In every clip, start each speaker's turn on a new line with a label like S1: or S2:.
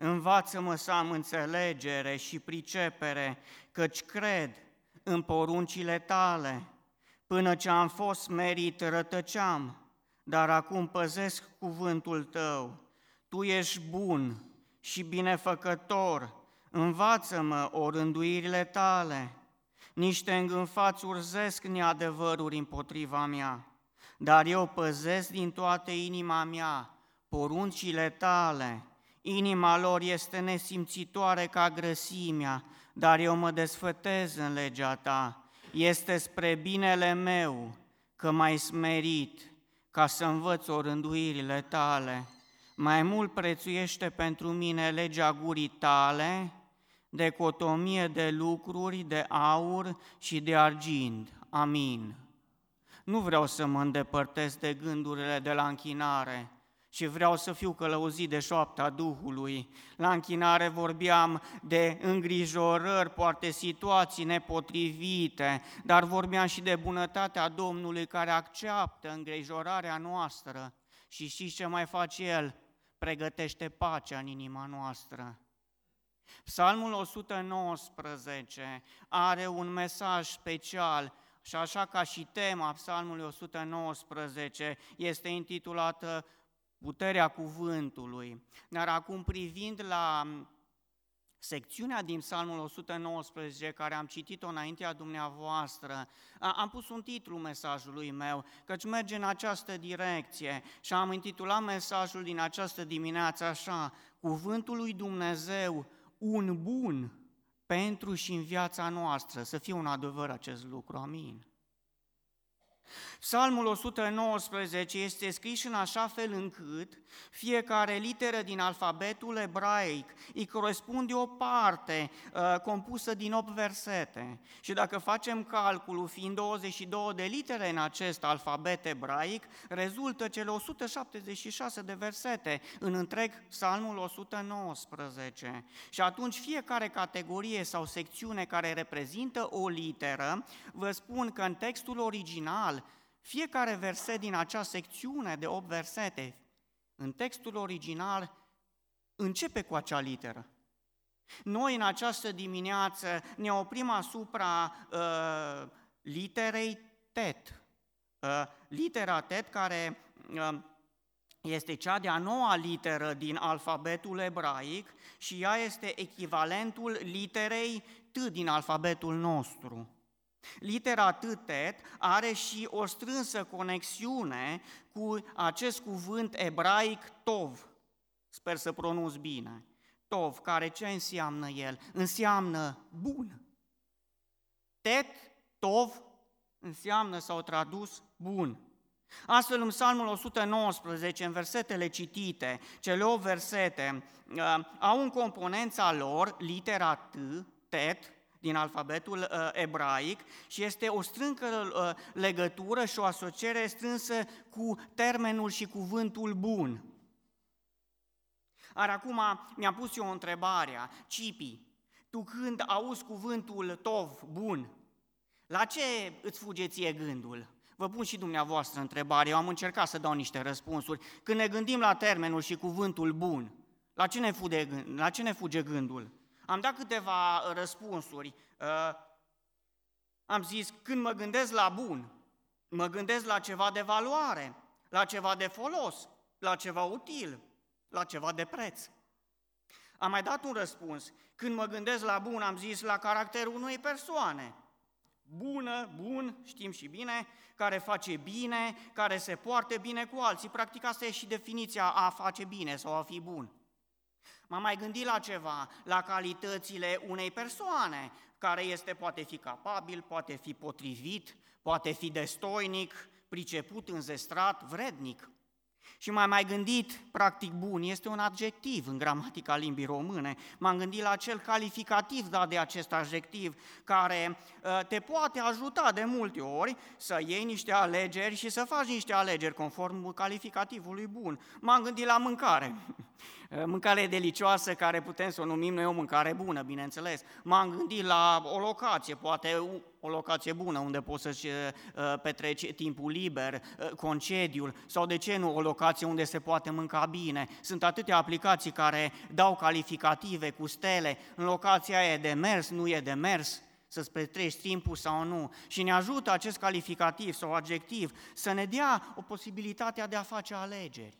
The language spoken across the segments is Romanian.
S1: Învață-mă să am înțelegere și pricepere, căci cred în poruncile tale. Până ce am fost merit, rătăceam, dar acum păzesc cuvântul tău. Tu ești bun și binefăcător, învață-mă orânduirile tale. Niște îngânfați urzesc neadevăruri împotriva mea, dar eu păzesc din toată inima mea poruncile tale. Inima lor este nesimțitoare ca grăsimea, dar eu mă desfătez în legea ta. Este spre binele meu că m-ai smerit ca să învăț orânduirile tale. Mai mult prețuiește pentru mine legea gurii tale decât o mie de lucruri de aur și de argint. Amin. Nu vreau să mă îndepărtez de gândurile de la închinare, și vreau să fiu călăuzit de șoapta Duhului. La închinare vorbeam de îngrijorări, poate situații nepotrivite, dar vorbeam și de bunătatea Domnului care acceptă îngrijorarea noastră. Și știți ce mai face El? Pregătește pacea în inima noastră. Psalmul 119 are un mesaj special și așa ca și tema Psalmului 119 este intitulată puterea cuvântului. Dar acum privind la secțiunea din Psalmul 119 care am citit-o înaintea dumneavoastră, am pus un titlu mesajului meu, căci merge în această direcție și am intitulat mesajul din această dimineață așa, Cuvântul lui Dumnezeu, un bun pentru și în viața noastră, să fie un adevăr acest lucru, amin. Psalmul 119 este scris în așa fel încât fiecare literă din alfabetul ebraic îi corespunde o parte uh, compusă din 8 versete. Și dacă facem calculul, fiind 22 de litere în acest alfabet ebraic, rezultă cele 176 de versete în întreg Psalmul 119. Și atunci fiecare categorie sau secțiune care reprezintă o literă, vă spun că în textul original fiecare verset din acea secțiune de 8 versete, în textul original, începe cu acea literă. Noi în această dimineață ne oprim asupra uh, literei TET. Uh, litera TET care uh, este cea de-a noua literă din alfabetul ebraic și ea este echivalentul literei T din alfabetul nostru. Litera tătet are și o strânsă conexiune cu acest cuvânt ebraic tov. Sper să pronunț bine. Tov, care ce înseamnă el? Înseamnă bun. Tet, tov, înseamnă, sau tradus, bun. Astfel, în Psalmul 119, în versetele citite, cele 8 versete, uh, au în componența lor litera T, tet, din alfabetul uh, ebraic și este o strâncă uh, legătură și o asociere strânsă cu termenul și cuvântul bun. Ar acum mi-a pus eu o întrebare, Cipi, tu când auzi cuvântul tov, bun, la ce îți fuge ție gândul? Vă pun și dumneavoastră întrebare, eu am încercat să dau niște răspunsuri. Când ne gândim la termenul și cuvântul bun, la ce ne fuge, la ce ne fuge gândul? Am dat câteva răspunsuri. Uh, am zis, când mă gândesc la bun, mă gândesc la ceva de valoare, la ceva de folos, la ceva util, la ceva de preț. Am mai dat un răspuns. Când mă gândesc la bun, am zis la caracterul unei persoane. Bună, bun, știm și bine, care face bine, care se poartă bine cu alții. Practic asta e și definiția a face bine sau a fi bun. M-am mai gândit la ceva, la calitățile unei persoane, care este, poate fi capabil, poate fi potrivit, poate fi destoinic, priceput, înzestrat, vrednic. Și m-am mai gândit, practic bun, este un adjectiv în gramatica limbii române. M-am gândit la acel calificativ dat de acest adjectiv, care uh, te poate ajuta de multe ori să iei niște alegeri și să faci niște alegeri conform calificativului bun. M-am gândit la mâncare. Eh, mâncare delicioasă care putem să o numim noi o mâncare bună, bineînțeles. M-am gândit la o locație, poate o locație bună unde poți să-și eh, petreci timpul liber, eh, concediul, sau de ce nu o locație unde se poate mânca bine. Sunt atâtea aplicații care dau calificative cu stele, în locația aia e de mers, nu e de mers, să-ți petreci timpul sau nu. Și ne ajută acest calificativ sau adjectiv să ne dea o posibilitate de a face alegeri.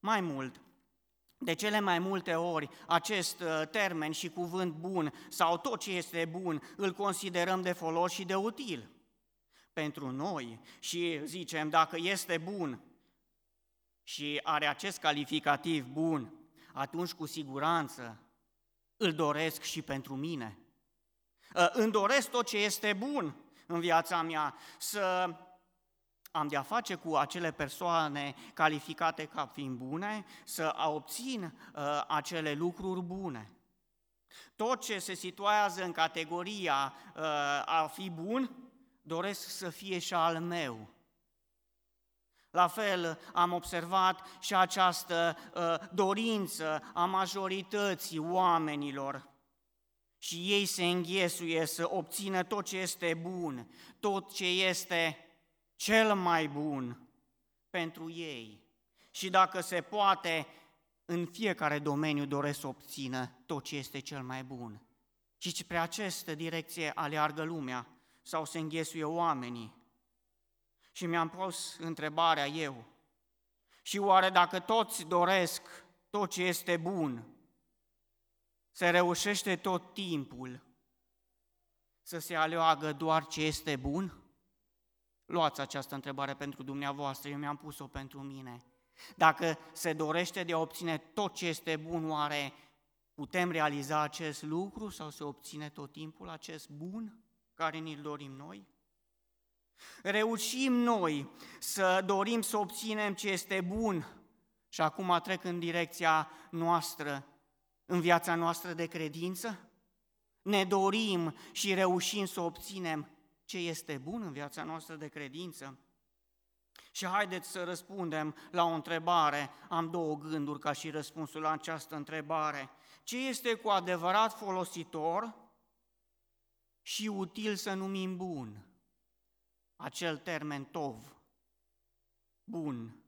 S1: Mai mult, de cele mai multe ori, acest uh, termen și cuvânt bun sau tot ce este bun îl considerăm de folos și de util pentru noi și zicem dacă este bun și are acest calificativ bun, atunci cu siguranță îl doresc și pentru mine. Uh, îmi doresc tot ce este bun în viața mea, să am de-a face cu acele persoane calificate ca fiind bune, să obțin uh, acele lucruri bune. Tot ce se situează în categoria uh, a fi bun, doresc să fie și al meu. La fel am observat și această uh, dorință a majorității oamenilor și ei se înghesuie să obțină tot ce este bun, tot ce este cel mai bun pentru ei. Și dacă se poate, în fiecare domeniu doresc să obțină tot ce este cel mai bun. Și spre această direcție aleargă lumea sau se înghesuie oamenii. Și mi-am pus întrebarea eu, și oare dacă toți doresc tot ce este bun, se reușește tot timpul să se aleagă doar ce este bun? Luați această întrebare pentru dumneavoastră, eu mi-am pus-o pentru mine. Dacă se dorește de a obține tot ce este bun, oare putem realiza acest lucru sau se obține tot timpul acest bun care ni-l dorim noi? Reușim noi să dorim să obținem ce este bun și acum trec în direcția noastră, în viața noastră de credință? Ne dorim și reușim să obținem ce este bun în viața noastră de credință? Și haideți să răspundem la o întrebare. Am două gânduri ca și răspunsul la această întrebare. Ce este cu adevărat folositor și util să numim bun? Acel termen tov, bun.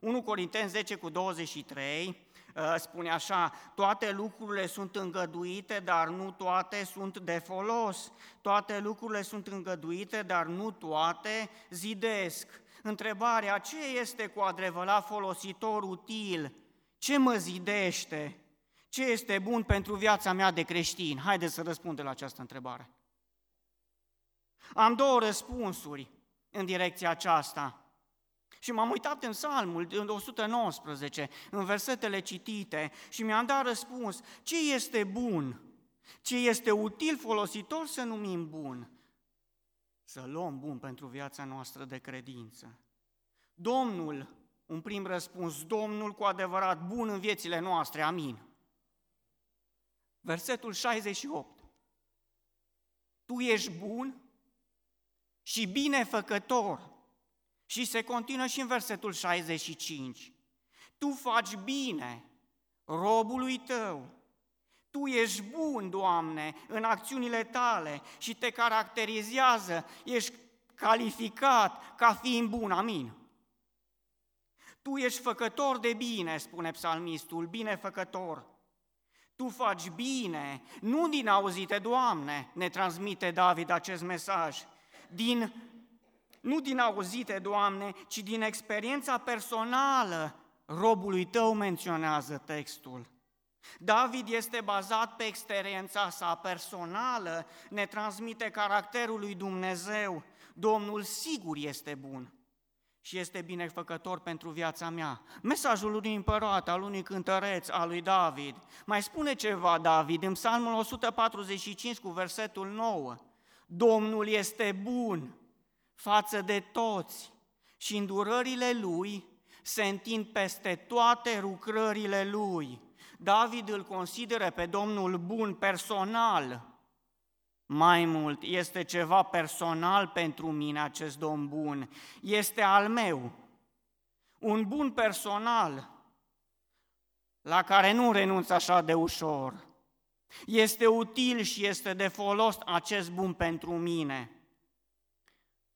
S1: 1 Corinteni 10 cu 23 Uh, spune așa, toate lucrurile sunt îngăduite, dar nu toate sunt de folos. Toate lucrurile sunt îngăduite, dar nu toate zidesc. Întrebarea, ce este cu adevărat folositor util? Ce mă zidește? Ce este bun pentru viața mea de creștin? Haideți să răspundem la această întrebare. Am două răspunsuri în direcția aceasta. Și m-am uitat în Psalmul în 119, în versetele citite și mi-am dat răspuns, ce este bun, ce este util, folositor să numim bun, să luăm bun pentru viața noastră de credință. Domnul, un prim răspuns, Domnul cu adevărat bun în viețile noastre, amin. Versetul 68. Tu ești bun și binefăcător și se continuă și în versetul 65. Tu faci bine robului tău. Tu ești bun, Doamne, în acțiunile tale și te caracterizează, ești calificat ca fiind bun, amin. Tu ești făcător de bine, spune psalmistul, binefăcător. Tu faci bine, nu din auzite, Doamne, ne transmite David acest mesaj, din nu din auzite, Doamne, ci din experiența personală robului Tău menționează textul. David este bazat pe experiența sa personală, ne transmite caracterul lui Dumnezeu. Domnul sigur este bun și este binefăcător pentru viața mea. Mesajul unui împărat, al unui cântăreț, al lui David. Mai spune ceva David în Psalmul 145 cu versetul 9. Domnul este bun față de toți și îndurările lui se întind peste toate lucrările lui. David îl consideră pe Domnul bun personal. Mai mult, este ceva personal pentru mine acest Domn bun. Este al meu. Un bun personal. la care nu renunț așa de ușor. Este util și este de folos acest bun pentru mine.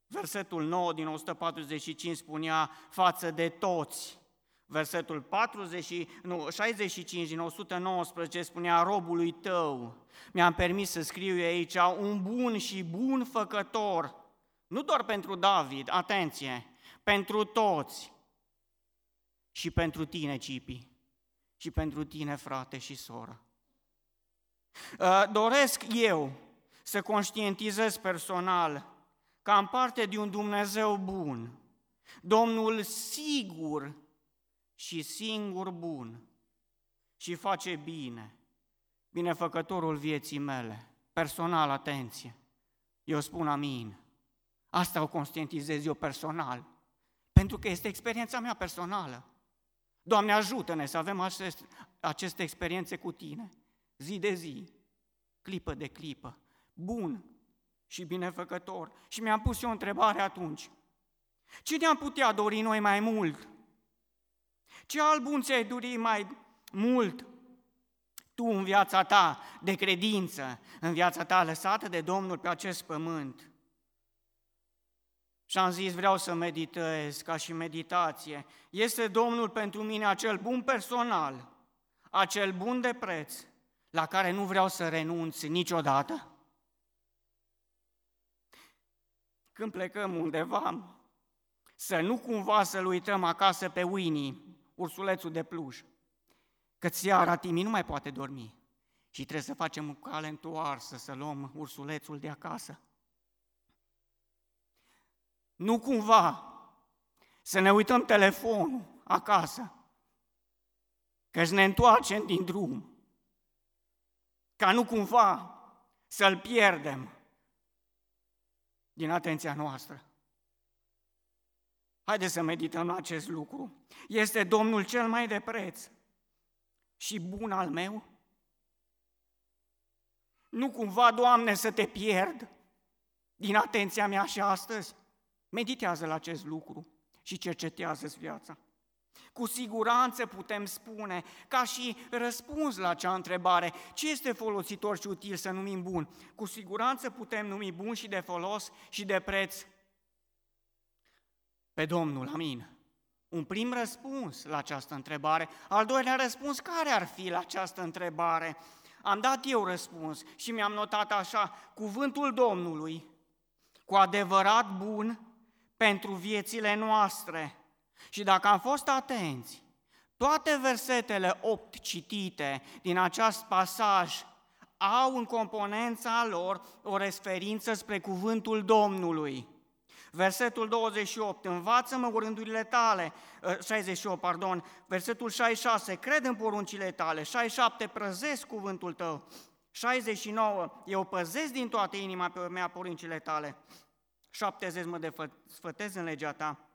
S1: Versetul 9 din 145 spunea față de toți. Versetul 40, nu, 65 din 119 spunea robului tău. Mi-am permis să scriu aici un bun și bun făcător, nu doar pentru David, atenție, pentru toți și pentru tine, Cipi, și pentru tine, frate și soră. Uh, doresc eu să conștientizez personal că am parte de un Dumnezeu bun, Domnul sigur și singur bun și face bine, binefăcătorul vieții mele, personal, atenție. Eu spun amin. Asta o conștientizez eu personal, pentru că este experiența mea personală. Doamne, ajută-ne să avem aceste, aceste experiențe cu Tine, zi de zi, clipă de clipă, bun și binefăcător. Și mi-am pus eu o întrebare atunci. Ce ne-am putea dori noi mai mult? Ce alt bun ți-ai dori mai mult tu în viața ta de credință, în viața ta lăsată de Domnul pe acest pământ? Și am zis, vreau să meditez ca și meditație. Este Domnul pentru mine acel bun personal, acel bun de preț, la care nu vreau să renunț niciodată? Când plecăm undeva, să nu cumva să-l uităm acasă pe Winnie, ursulețul de pluș, că seara Timi nu mai poate dormi și trebuie să facem o cale întoarsă, să luăm ursulețul de acasă. Nu cumva să ne uităm telefonul acasă, că ne întoarcem din drum, ca nu cumva să-l pierdem din atenția noastră. Haideți să medităm la acest lucru. Este Domnul cel mai de preț și bun al meu? Nu cumva, Doamne, să te pierd din atenția mea și astăzi? Meditează la acest lucru și cercetează viața. Cu siguranță putem spune, ca și răspuns la acea întrebare, ce este folositor și util să numim bun? Cu siguranță putem numi bun și de folos și de preț pe Domnul, amin. Un prim răspuns la această întrebare. Al doilea răspuns, care ar fi la această întrebare? Am dat eu răspuns și mi-am notat așa, cuvântul Domnului, cu adevărat bun pentru viețile noastre. Și dacă am fost atenți, toate versetele 8 citite din acest pasaj au în componența lor o referință spre cuvântul Domnului. Versetul 28, învață-mă rândurile tale, 68, ă, pardon, versetul 66, cred în poruncile tale, 67, prăzesc cuvântul tău, 69, eu păzesc din toată inima pe mea poruncile tale, 70 mă desfătez în legea ta,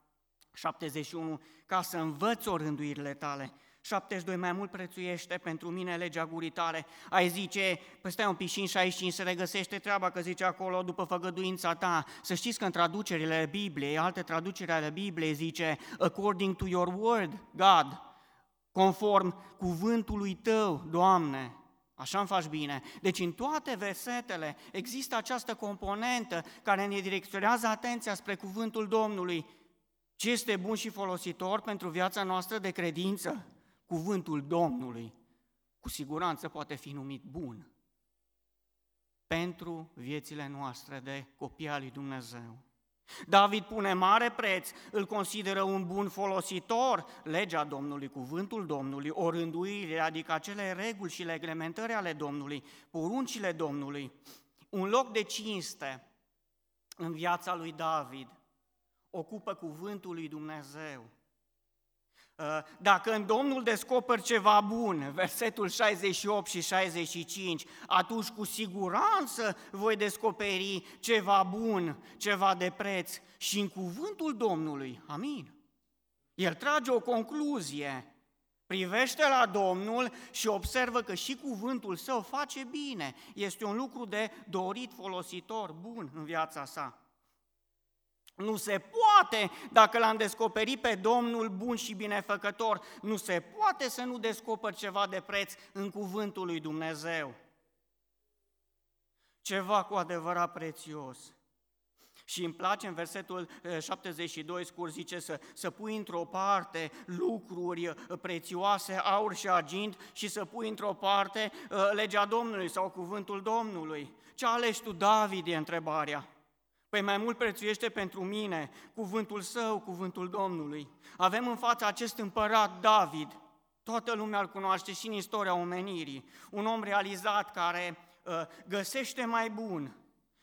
S1: 71 ca să învăț o rânduirile tale, 72 mai mult prețuiește pentru mine legea gurii tale. Ai zice, păi stai un pic și în 65 se regăsește treaba că zice acolo după făgăduința ta. Să știți că în traducerile Bibliei, alte traduceri ale Bibliei zice according to your word, God, conform cuvântului tău, Doamne. Așa îmi faci bine. Deci în toate versetele există această componentă care ne direcționează atenția spre cuvântul Domnului. Ce este bun și folositor pentru viața noastră de credință? Cuvântul Domnului cu siguranță poate fi numit bun pentru viețile noastre de copii al lui Dumnezeu. David pune mare preț, îl consideră un bun folositor, legea Domnului, cuvântul Domnului, o rânduire, adică acele reguli și reglementări ale Domnului, poruncile Domnului, un loc de cinste în viața lui David, ocupă cuvântul lui Dumnezeu. Uh, dacă în Domnul descoperi ceva bun, versetul 68 și 65, atunci cu siguranță voi descoperi ceva bun, ceva de preț și în cuvântul Domnului. Amin. El trage o concluzie, privește la Domnul și observă că și cuvântul său face bine. Este un lucru de dorit, folositor, bun în viața sa. Nu se poate, dacă l-am descoperit pe Domnul bun și binefăcător, nu se poate să nu descoperi ceva de preț în cuvântul lui Dumnezeu. Ceva cu adevărat prețios. Și îmi place în versetul 72, eh, scurt zice să, să pui într-o parte lucruri eh, prețioase, aur și argint, și să pui într-o parte eh, legea Domnului sau cuvântul Domnului. Ce alegi tu, David, e întrebarea. Păi mai mult prețuiește pentru mine cuvântul său, cuvântul Domnului. Avem în fața acest împărat David, toată lumea îl cunoaște și în istoria omenirii, un om realizat care uh, găsește mai bun,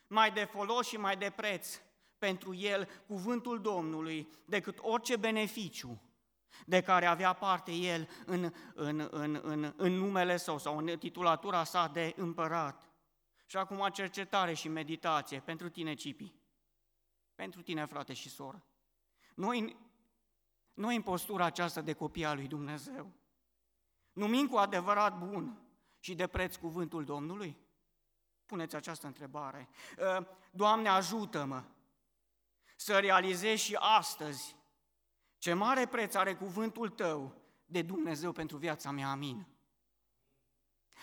S1: mai de folos și mai de preț pentru el cuvântul Domnului decât orice beneficiu de care avea parte el în, în, în, în, în numele său sau în titulatura sa de împărat. Și acum cercetare și meditație pentru tine, Cipi. Pentru tine, frate și soră. Noi, noi în postura aceasta de copii al lui Dumnezeu, numim cu adevărat bun și de preț cuvântul Domnului? Puneți această întrebare. Ă, Doamne, ajută-mă să realizez și astăzi ce mare preț are cuvântul Tău de Dumnezeu pentru viața mea. Amin.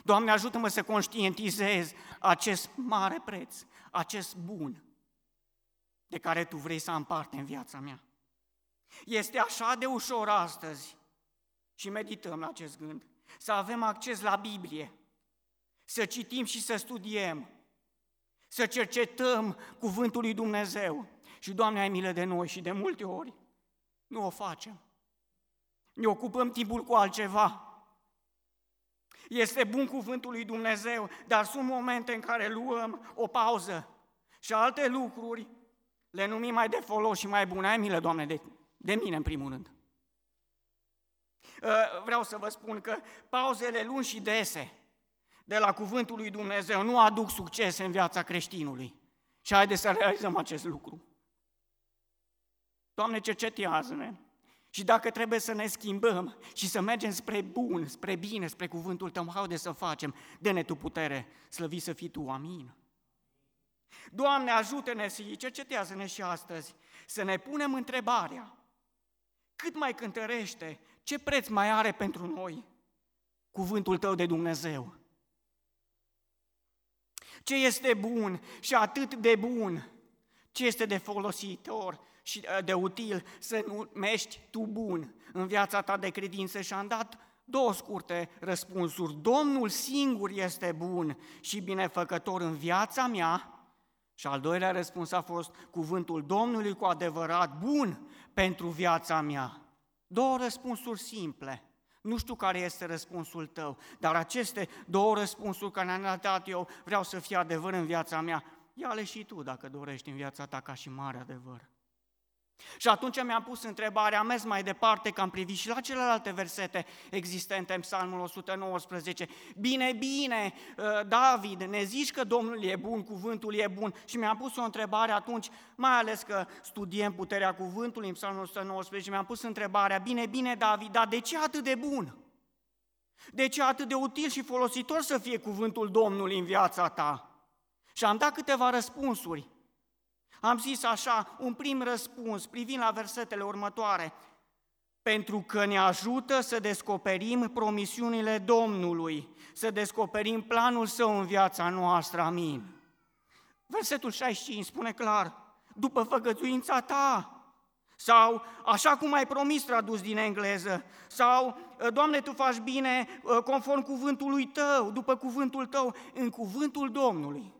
S1: Doamne, ajută-mă să conștientizez acest mare preț, acest bun de care Tu vrei să am parte în viața mea. Este așa de ușor astăzi și medităm la acest gând, să avem acces la Biblie, să citim și să studiem, să cercetăm cuvântul lui Dumnezeu. Și, Doamne, ai milă de noi și de multe ori nu o facem. Ne ocupăm timpul cu altceva. Este bun cuvântul lui Dumnezeu, dar sunt momente în care luăm o pauză și alte lucruri le numim mai de folos și mai bune. Ai milă, Doamne, de, de mine în primul rând. Uh, vreau să vă spun că pauzele lungi și dese de la cuvântul lui Dumnezeu nu aduc succes în viața creștinului. Și haideți să realizăm acest lucru. Doamne, cercetează-ne. Și dacă trebuie să ne schimbăm și să mergem spre bun, spre bine, spre cuvântul Tău, haideți să facem. Dă-ne Tu putere, slăvi să fii Tu, amin. Doamne, ajută-ne și cercetează-ne și astăzi să ne punem întrebarea cât mai cântărește, ce preț mai are pentru noi cuvântul Tău de Dumnezeu. Ce este bun și atât de bun, ce este de folositor și uh, de util să numești tu bun în viața ta de credință și am dat două scurte răspunsuri. Domnul singur este bun și binefăcător în viața mea și al doilea răspuns a fost cuvântul Domnului cu adevărat bun pentru viața mea. Două răspunsuri simple. Nu știu care este răspunsul tău, dar aceste două răspunsuri care ne-am dat eu vreau să fie adevăr în viața mea. Ia-le și tu dacă dorești în viața ta ca și mare adevăr. Și atunci mi-am pus întrebarea, am mers mai departe, că am privit și la celelalte versete existente în Psalmul 119. Bine, bine, uh, David, ne zici că Domnul e bun, cuvântul e bun. Și mi-am pus o întrebare atunci, mai ales că studiem puterea cuvântului în Psalmul 119, mi-am pus întrebarea, bine, bine, David, dar de ce atât de bun? De ce atât de util și folositor să fie cuvântul Domnului în viața ta? Și am dat câteva răspunsuri. Am zis așa, un prim răspuns, privind la versetele următoare, pentru că ne ajută să descoperim promisiunile Domnului, să descoperim planul Său în viața noastră, amin. Versetul 65 spune clar, după făgăduința ta, sau așa cum ai promis tradus din engleză, sau Doamne, Tu faci bine conform cuvântului Tău, după cuvântul Tău, în cuvântul Domnului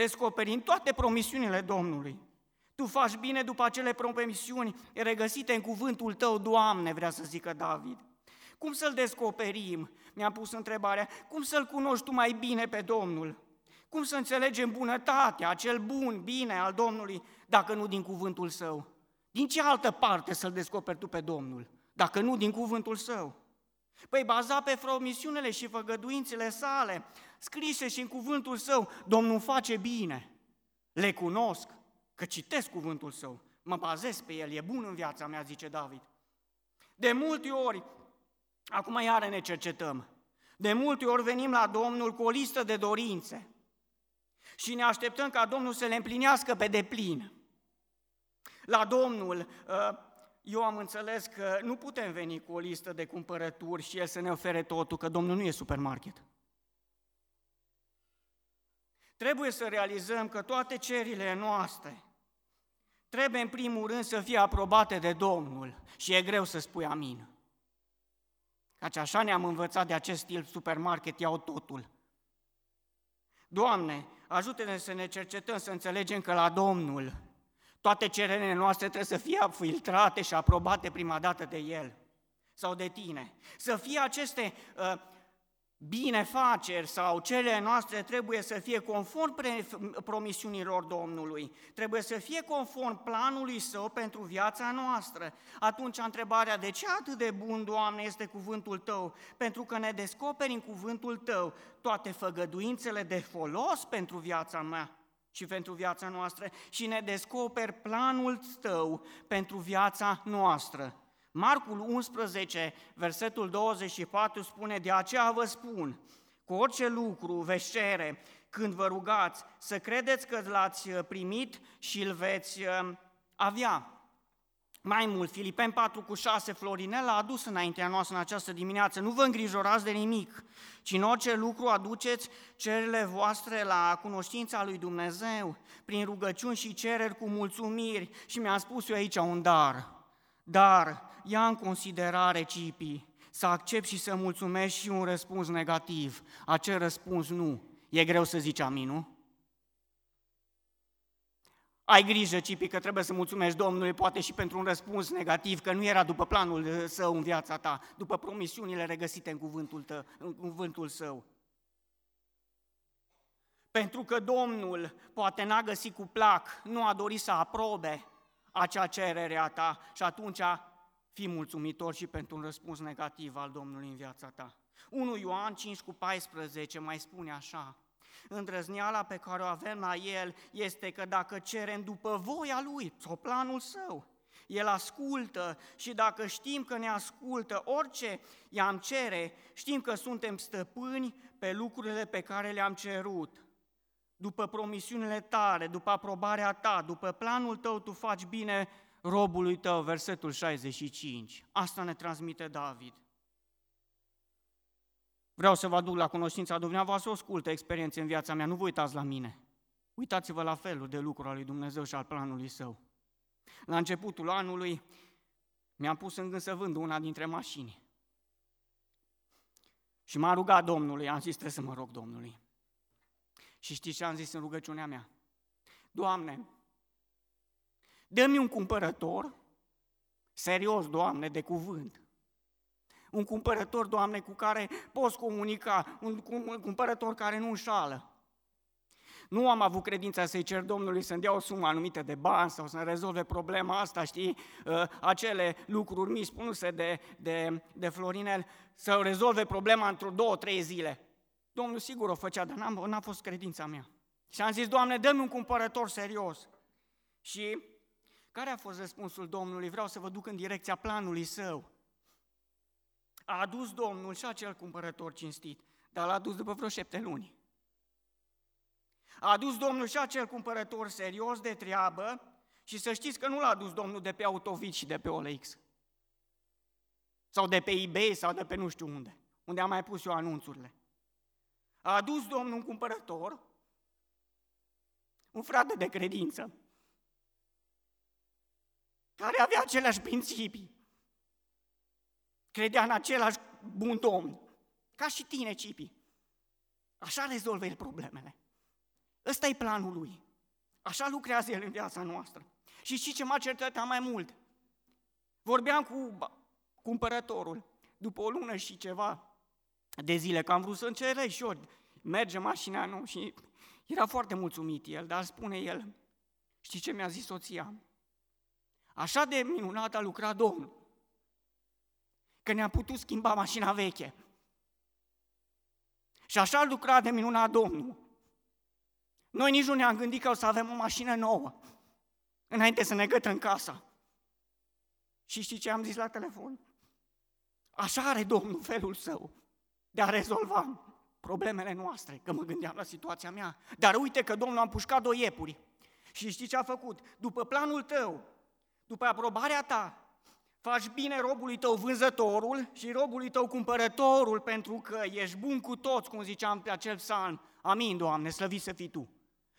S1: descoperim toate promisiunile Domnului. Tu faci bine după acele promisiuni regăsite în cuvântul tău, Doamne, vrea să zică David. Cum să-L descoperim? Mi-am pus întrebarea, cum să-L cunoști tu mai bine pe Domnul? Cum să înțelegem bunătatea, acel bun, bine al Domnului, dacă nu din cuvântul Său? Din ce altă parte să-L descoperi tu pe Domnul, dacă nu din cuvântul Său? Păi baza pe promisiunile și făgăduințele sale, scrise și în cuvântul său, Domnul face bine. Le cunosc, că citesc cuvântul său, mă bazez pe el, e bun în viața mea, zice David. De multe ori, acum iară ne cercetăm, de multe ori venim la Domnul cu o listă de dorințe și ne așteptăm ca Domnul să le împlinească pe deplin. La Domnul, ă, eu am înțeles că nu putem veni cu o listă de cumpărături și El să ne ofere totul, că Domnul nu e supermarket. Trebuie să realizăm că toate cerile noastre trebuie în primul rând să fie aprobate de Domnul și e greu să spui amin. Căci așa ne-am învățat de acest stil supermarket, iau totul. Doamne, ajută-ne să ne cercetăm, să înțelegem că la Domnul toate cererile noastre trebuie să fie filtrate și aprobate prima dată de El sau de tine. Să fie aceste uh, binefaceri sau cele noastre trebuie să fie conform promisiunilor Domnului, trebuie să fie conform planului Său pentru viața noastră. Atunci întrebarea, de ce atât de bun, Doamne, este cuvântul Tău? Pentru că ne descoperi în cuvântul Tău toate făgăduințele de folos pentru viața mea și pentru viața noastră și ne descoperi planul Tău pentru viața noastră. Marcul 11, versetul 24 spune, de aceea vă spun, cu orice lucru veți cere când vă rugați, să credeți că l-ați primit și îl veți uh, avea. Mai mult, Filipeni 4 cu 6, Florinel a adus înaintea noastră în această dimineață, nu vă îngrijorați de nimic, ci în orice lucru aduceți cererile voastre la cunoștința lui Dumnezeu, prin rugăciuni și cereri cu mulțumiri. Și mi-a spus eu aici un dar, dar ia în considerare, Cipi, să accept și să mulțumesc și un răspuns negativ. Acel răspuns nu. E greu să zici amin, nu? Ai grijă, Cipi, că trebuie să mulțumești Domnului, poate și pentru un răspuns negativ, că nu era după planul său în viața ta, după promisiunile regăsite în cuvântul, tău, în cuvântul său. Pentru că Domnul poate n-a găsit cu plac, nu a dorit să aprobe acea cerere a ta și atunci fii mulțumitor și pentru un răspuns negativ al Domnului în viața ta. 1 Ioan 5 cu 14 mai spune așa, Îndrăzneala pe care o avem la El este că dacă cerem după voia Lui sau planul Său, El ascultă și dacă știm că ne ascultă orice i-am cere, știm că suntem stăpâni pe lucrurile pe care le-am cerut. După promisiunile tale, după aprobarea ta, după planul tău, tu faci bine robului tău, versetul 65. Asta ne transmite David. Vreau să vă aduc la cunoștința dumneavoastră o scultă experiență în viața mea, nu vă uitați la mine. Uitați-vă la felul de lucru al lui Dumnezeu și al planului său. La începutul anului mi-am pus în gând să vând una dintre mașini. Și m-a rugat Domnului, am zis, trebuie să mă rog Domnului. Și știți ce am zis în rugăciunea mea? Doamne, dă-mi un cumpărător, serios, Doamne, de cuvânt, un cumpărător, Doamne, cu care poți comunica, un cumpărător care nu înșală. Nu am avut credința să-i cer Domnului să-mi dea o sumă anumită de bani sau să rezolve problema asta, știi, uh, acele lucruri mici spuse de, de, de Florinel, să rezolve problema într-o două, trei zile. Domnul sigur o făcea, dar n-a, n-a fost credința mea. Și am zis, Doamne, dă-mi un cumpărător serios. Și care a fost răspunsul Domnului? Vreau să vă duc în direcția planului său. A adus Domnul și acel cumpărător cinstit, dar l-a adus după vreo șapte luni. A adus Domnul și acel cumpărător serios de treabă și să știți că nu l-a adus Domnul de pe Autovid și de pe OLX. Sau de pe eBay sau de pe nu știu unde, unde am mai pus eu anunțurile. A adus Domnul un cumpărător, un frate de credință, care avea aceleași principii, credea în același bun domn, ca și tine, Cipi. Așa rezolvă el problemele. Ăsta e planul lui. Așa lucrează el în viața noastră. Și știi ce m-a certat mai mult? Vorbeam cu cumpărătorul după o lună și ceva de zile, că am vrut să încerc și eu. Merge mașina, nu? Și era foarte mulțumit el, dar spune el, știi ce mi-a zis soția? Așa de minunat a lucrat Domnul, că ne-a putut schimba mașina veche. Și așa a lucrat de minunat Domnul. Noi nici nu ne-am gândit că o să avem o mașină nouă, înainte să ne gătăm casa. Și știi ce am zis la telefon? Așa are Domnul felul său de a rezolva problemele noastre, că mă gândeam la situația mea. Dar uite că Domnul a împușcat doi iepuri. Și știi ce a făcut? După planul tău, după aprobarea ta, faci bine robului tău vânzătorul și robului tău cumpărătorul, pentru că ești bun cu toți, cum ziceam pe acel psalm. Amin, Doamne, slăvit să fii Tu.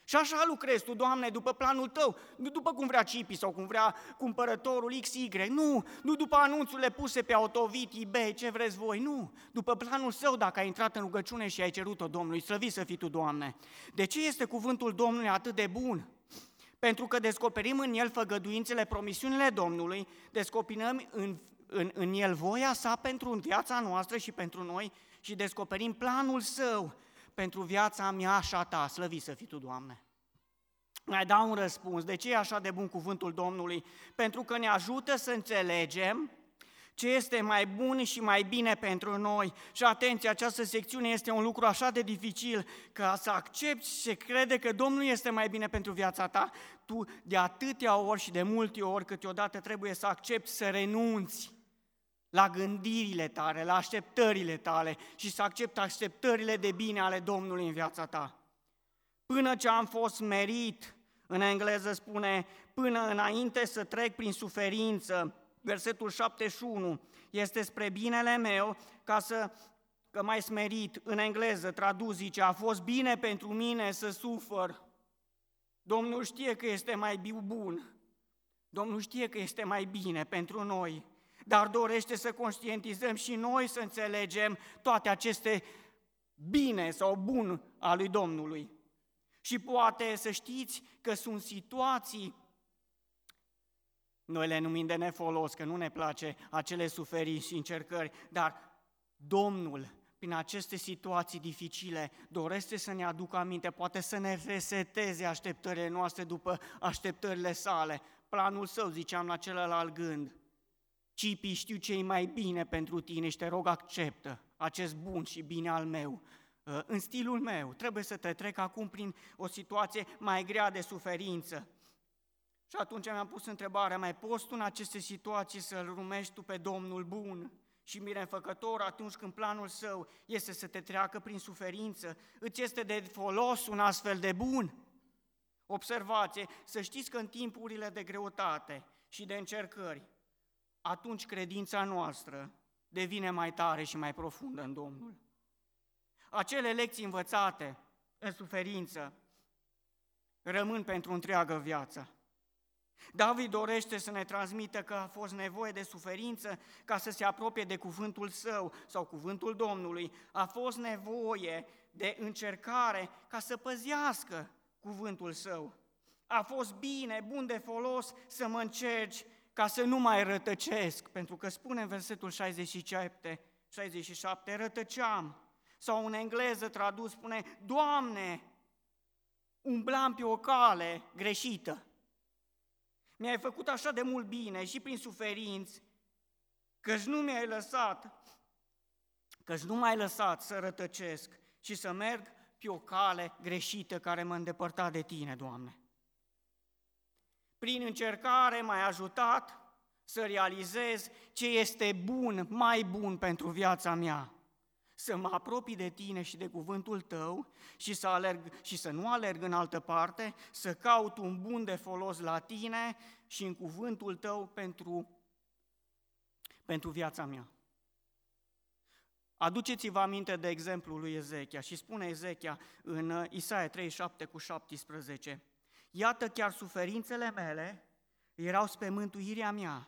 S1: Și așa lucrezi tu, Doamne, după planul tău, nu după cum vrea Cipi sau cum vrea cumpărătorul XY, nu, nu după anunțurile puse pe autovit, eBay, ce vreți voi, nu, după planul său dacă ai intrat în rugăciune și ai cerut-o Domnului, slăvit să fii tu, Doamne. De ce este cuvântul Domnului atât de bun? Pentru că descoperim în el făgăduințele, promisiunile Domnului, descoperim în, în, în el voia sa pentru viața noastră și pentru noi și descoperim planul său pentru viața mea și a ta, slăvit să fii tu, Doamne. Mai dau un răspuns. De ce e așa de bun cuvântul Domnului? Pentru că ne ajută să înțelegem ce este mai bun și mai bine pentru noi. Și atenție, această secțiune este un lucru așa de dificil, ca să accepti și crede că Domnul este mai bine pentru viața ta, tu de atâtea ori și de multe ori câteodată trebuie să accepti să renunți la gândirile tale, la așteptările tale și să accepti așteptările de bine ale Domnului în viața ta. Până ce am fost merit, în engleză spune, până înainte să trec prin suferință, versetul 71, este spre binele meu ca să că mai smerit, în engleză tradus zice, a fost bine pentru mine să sufăr. Domnul știe că este mai bun. Domnul știe că este mai bine pentru noi dar dorește să conștientizăm și noi să înțelegem toate aceste bine sau bun al lui Domnului. Și poate să știți că sunt situații, noi le numim de nefolos, că nu ne place acele suferiri și încercări, dar Domnul, prin aceste situații dificile, dorește să ne aducă aminte, poate să ne reseteze așteptările noastre după așteptările sale. Planul său, ziceam la celălalt gând, Cipi, știu ce e mai bine pentru tine și te rog acceptă acest bun și bine al meu. Uh, în stilul meu, trebuie să te trec acum prin o situație mai grea de suferință. Și atunci mi-am pus întrebarea, mai poți tu în aceste situații să-L rumești tu pe Domnul bun și mirefăcător atunci când planul său este să te treacă prin suferință? Îți este de folos un astfel de bun? Observație, să știți că în timpurile de greutate și de încercări, atunci credința noastră devine mai tare și mai profundă în Domnul. Acele lecții învățate în suferință rămân pentru întreagă viață. David dorește să ne transmită că a fost nevoie de suferință ca să se apropie de cuvântul său sau cuvântul Domnului. A fost nevoie de încercare ca să păzească cuvântul său. A fost bine, bun de folos să mă încerci ca să nu mai rătăcesc, pentru că spune în versetul 67, 67 rătăceam. Sau în engleză tradus spune, Doamne, umblam pe o cale greșită. Mi-ai făcut așa de mult bine și prin suferinți, căci nu mi-ai lăsat, căci nu m-ai lăsat să rătăcesc și să merg pe o cale greșită care mă îndepărta de Tine, Doamne prin încercare m-ai ajutat să realizez ce este bun, mai bun pentru viața mea. Să mă apropii de tine și de cuvântul tău și să, alerg, și să nu alerg în altă parte, să caut un bun de folos la tine și în cuvântul tău pentru, pentru viața mea. Aduceți-vă aminte de exemplul lui Ezechia și spune Ezechia în Isaia 37 cu 17. Iată chiar suferințele mele erau spre mântuirea mea.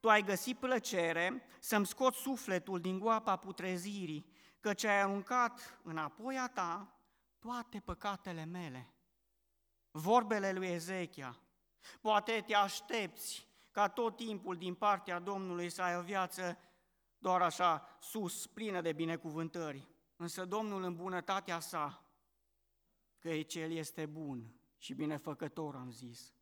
S1: Tu ai găsit plăcere să-mi scot sufletul din goapa putrezirii, căci ai aruncat înapoi a ta toate păcatele mele. Vorbele lui Ezechia. Poate te aștepți ca tot timpul din partea Domnului să ai o viață doar așa sus, plină de binecuvântări. Însă Domnul în bunătatea sa, că El este bun, și binefăcător, am zis.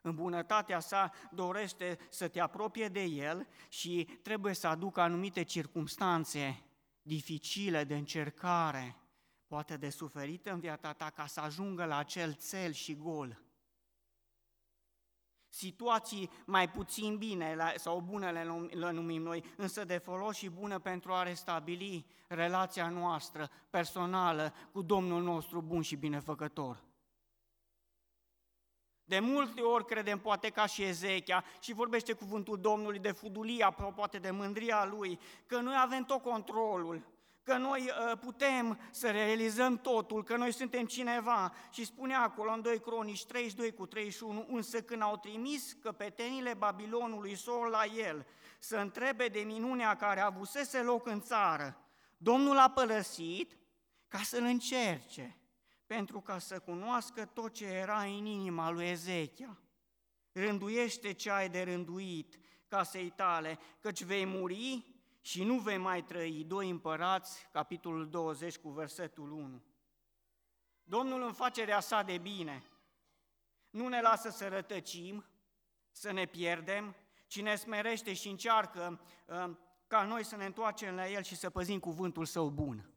S1: În bunătatea sa dorește să te apropie de El și trebuie să aducă anumite circumstanțe dificile de încercare, poate de suferit în viața ta, ca să ajungă la acel cel și gol. Situații mai puțin bine sau bune le numim noi, însă de folos și bună pentru a restabili relația noastră personală cu Domnul nostru bun și binefăcător. De multe ori credem, poate ca și Ezechia, și vorbește cuvântul Domnului de fudulia, poate de mândria lui, că noi avem tot controlul, că noi uh, putem să realizăm totul, că noi suntem cineva. Și spune acolo în 2 Cronici 32 cu 31, însă când au trimis căpetenile Babilonului sol la el să întrebe de minunea care avusese loc în țară, Domnul a părăsit ca să-l încerce, pentru ca să cunoască tot ce era în inima lui Ezechia. Rânduiește ce ai de rânduit casei tale, căci vei muri și nu vei mai trăi. Doi împărați, capitolul 20 cu versetul 1. Domnul în facerea sa de bine nu ne lasă să rătăcim, să ne pierdem, ci ne smerește și încearcă uh, ca noi să ne întoarcem la El și să păzim cuvântul Său bun.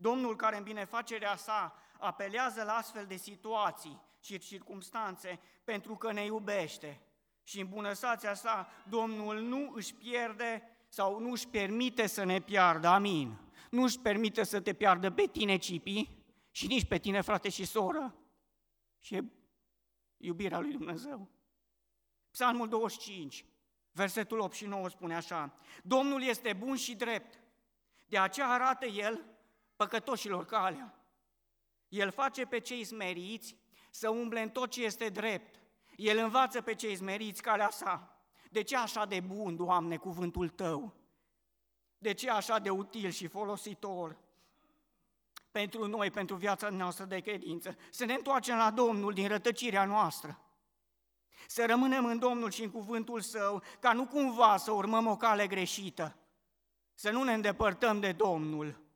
S1: Domnul care în binefacerea sa apelează la astfel de situații și circumstanțe pentru că ne iubește. Și în bunăsația sa, Domnul nu își pierde sau nu își permite să ne piardă, amin. Nu își permite să te piardă pe tine, Cipi, și nici pe tine, frate și soră. Și e iubirea lui Dumnezeu. Psalmul 25, versetul 8 și 9 spune așa, Domnul este bun și drept, de aceea arată El păcătoșilor calea. El face pe cei smeriți să umble în tot ce este drept. El învață pe cei smeriți calea sa. De ce așa de bun, Doamne, cuvântul Tău? De ce așa de util și folositor pentru noi, pentru viața noastră de credință? Să ne întoarcem la Domnul din rătăcirea noastră. Să rămânem în Domnul și în cuvântul Său, ca nu cumva să urmăm o cale greșită. Să nu ne îndepărtăm de Domnul.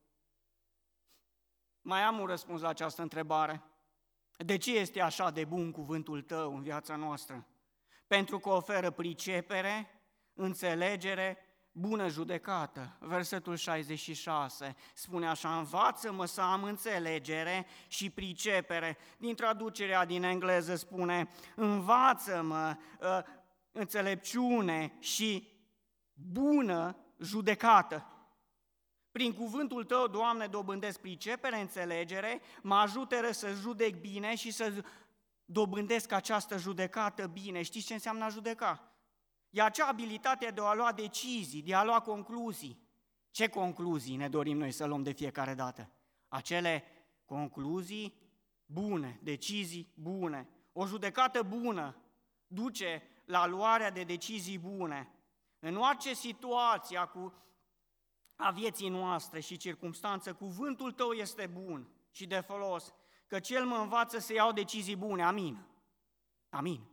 S1: Mai am un răspuns la această întrebare. De ce este așa de bun cuvântul Tău în viața noastră? pentru că oferă pricepere, înțelegere, bună judecată. Versetul 66 spune așa, învață-mă să am înțelegere și pricepere. Din traducerea din engleză spune, învață-mă uh, înțelepciune și bună judecată. Prin cuvântul Tău, Doamne, dobândesc pricepere, înțelegere, mă ajută să judec bine și să dobândesc această judecată bine. Știți ce înseamnă a judeca? E acea abilitate de a lua decizii, de a lua concluzii. Ce concluzii ne dorim noi să luăm de fiecare dată? Acele concluzii bune, decizii bune. O judecată bună duce la luarea de decizii bune. În orice situație cu a vieții noastre și circumstanță, cuvântul tău este bun și de folos că Cel mă învață să iau decizii bune. Amin. Amin.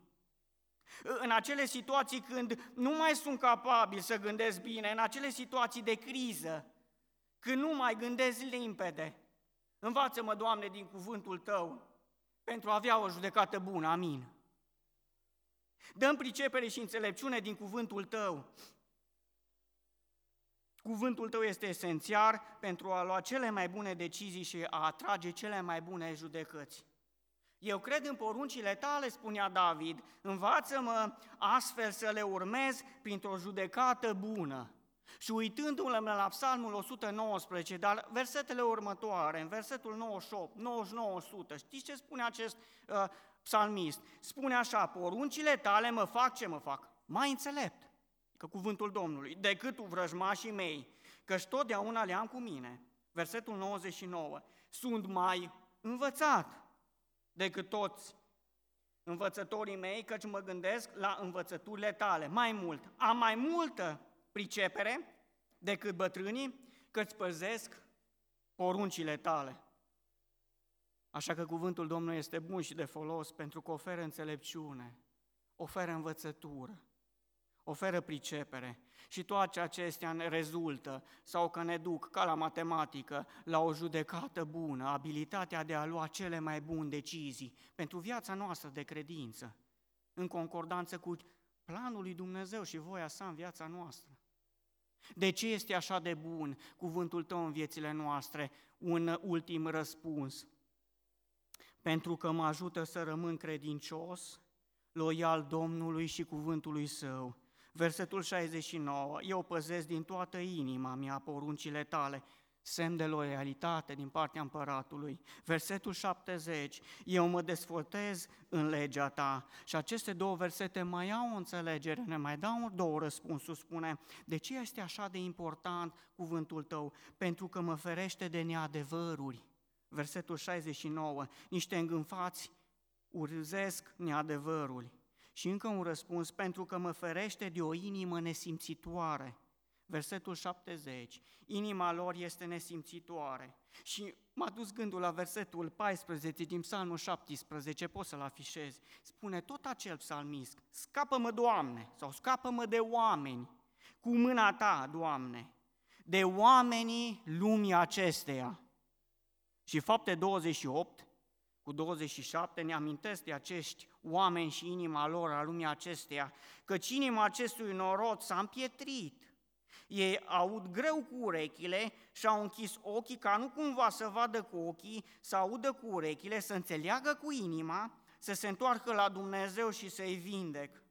S1: În acele situații când nu mai sunt capabil să gândesc bine, în acele situații de criză, când nu mai gândesc limpede, învață-mă, Doamne, din cuvântul Tău, pentru a avea o judecată bună. Amin. Dăm pricepere și înțelepciune din cuvântul Tău, Cuvântul tău este esențial pentru a lua cele mai bune decizii și a atrage cele mai bune judecăți. Eu cred în poruncile tale, spunea David, învață-mă astfel să le urmez printr-o judecată bună. Și uitându-mă la psalmul 119, dar versetele următoare, în versetul 98, 99, 100, știți ce spune acest uh, psalmist? Spune așa, poruncile tale mă fac ce mă fac? Mai înțelept că cuvântul Domnului, decât vrăjmașii mei, căci totdeauna le am cu mine. Versetul 99. Sunt mai învățat decât toți învățătorii mei, căci mă gândesc la învățăturile tale. Mai mult, am mai multă pricepere decât bătrânii, căci păzesc poruncile tale. Așa că cuvântul Domnului este bun și de folos pentru că oferă înțelepciune, oferă învățătură oferă pricepere și toate acestea ne rezultă sau că ne duc, ca la matematică, la o judecată bună, abilitatea de a lua cele mai bune decizii pentru viața noastră de credință, în concordanță cu planul lui Dumnezeu și voia sa în viața noastră. De ce este așa de bun cuvântul tău în viețile noastre? Un ultim răspuns. Pentru că mă ajută să rămân credincios, loial Domnului și cuvântului său Versetul 69, eu păzesc din toată inima mea poruncile tale. semn de loialitate din partea împăratului. Versetul 70, eu mă desfotez în legea ta. Și aceste două versete mai au o înțelegere, ne mai dau două răspunsuri, spune, de ce este așa de important cuvântul tău? Pentru că mă ferește de neadevăruri. Versetul 69, niște îngânfați urzesc neadevărul. Și încă un răspuns, pentru că mă ferește de o inimă nesimțitoare. Versetul 70, inima lor este nesimțitoare. Și m-a dus gândul la versetul 14 din Psalmul 17, pot să-l afișez. Spune tot acel psalmist, scapă-mă, Doamne, sau scapă-mă de oameni, cu mâna Ta, Doamne, de oamenii lumii acesteia. Și fapte 28, cu 27 ne amintesc de acești oameni și inima lor a lumii acesteia, că inima acestui norod s-a împietrit. Ei aud greu cu urechile și au închis ochii ca nu cumva să vadă cu ochii, să audă cu urechile, să înțeleagă cu inima, să se întoarcă la Dumnezeu și să-i vindec.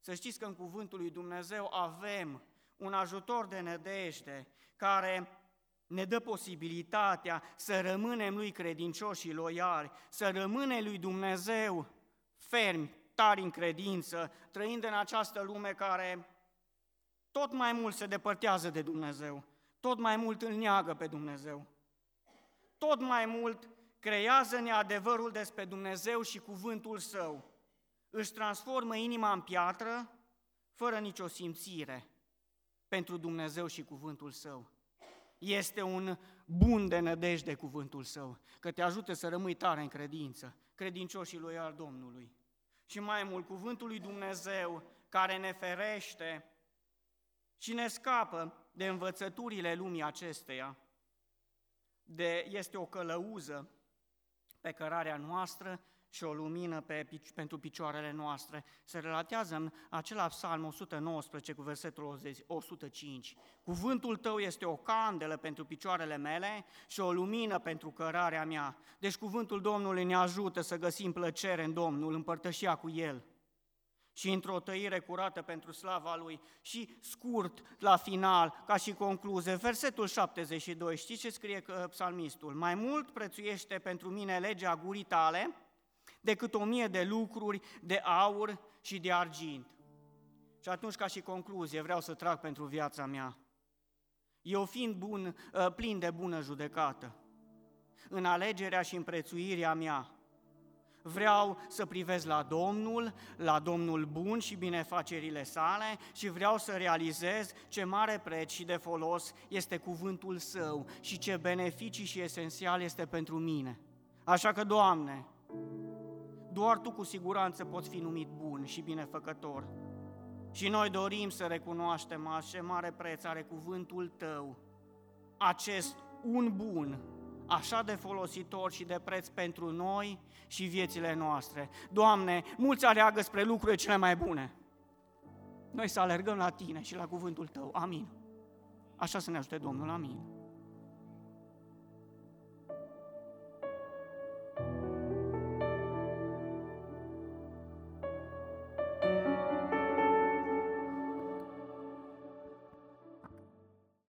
S1: Să știți că în cuvântul lui Dumnezeu avem un ajutor de nădejde care ne dă posibilitatea să rămânem lui credincioși și loiali, să rămânem lui Dumnezeu fermi, tari în credință, trăind în această lume care tot mai mult se depărtează de Dumnezeu, tot mai mult îl neagă pe Dumnezeu, tot mai mult creează neadevărul despre Dumnezeu și cuvântul Său, își transformă inima în piatră, fără nicio simțire pentru Dumnezeu și cuvântul Său. Este un bun de nădejde cuvântul Său, că te ajută să rămâi tare în credință, credincios și loial Domnului. Și mai mult, cuvântul lui Dumnezeu care ne ferește și ne scapă de învățăturile lumii acesteia, de, este o călăuză pe cărarea noastră și o lumină pe, pentru picioarele noastre. Se relatează în acela psalm 119 cu versetul 105. Cuvântul tău este o candelă pentru picioarele mele și o lumină pentru cărarea mea. Deci cuvântul Domnului ne ajută să găsim plăcere în Domnul, împărtășia cu El și într-o tăire curată pentru slava Lui. Și scurt, la final, ca și concluzie, versetul 72, știți ce scrie psalmistul? Mai mult prețuiește pentru mine legea gurii tale decât o mie de lucruri de aur și de argint. Și atunci, ca și concluzie, vreau să trag pentru viața mea. Eu fiind bun, ă, plin de bună judecată, în alegerea și în prețuirea mea, vreau să privesc la Domnul, la Domnul bun și binefacerile sale și vreau să realizez ce mare preț și de folos este cuvântul Său și ce beneficii și esențial este pentru mine. Așa că, Doamne, doar Tu cu siguranță poți fi numit bun și binefăcător. Și noi dorim să recunoaștem ce mare preț are cuvântul Tău, acest un bun, așa de folositor și de preț pentru noi și viețile noastre. Doamne, mulți aleagă spre lucrurile cele mai bune. Noi să alergăm la Tine și la cuvântul Tău. Amin. Așa să ne ajute Domnul. Amin.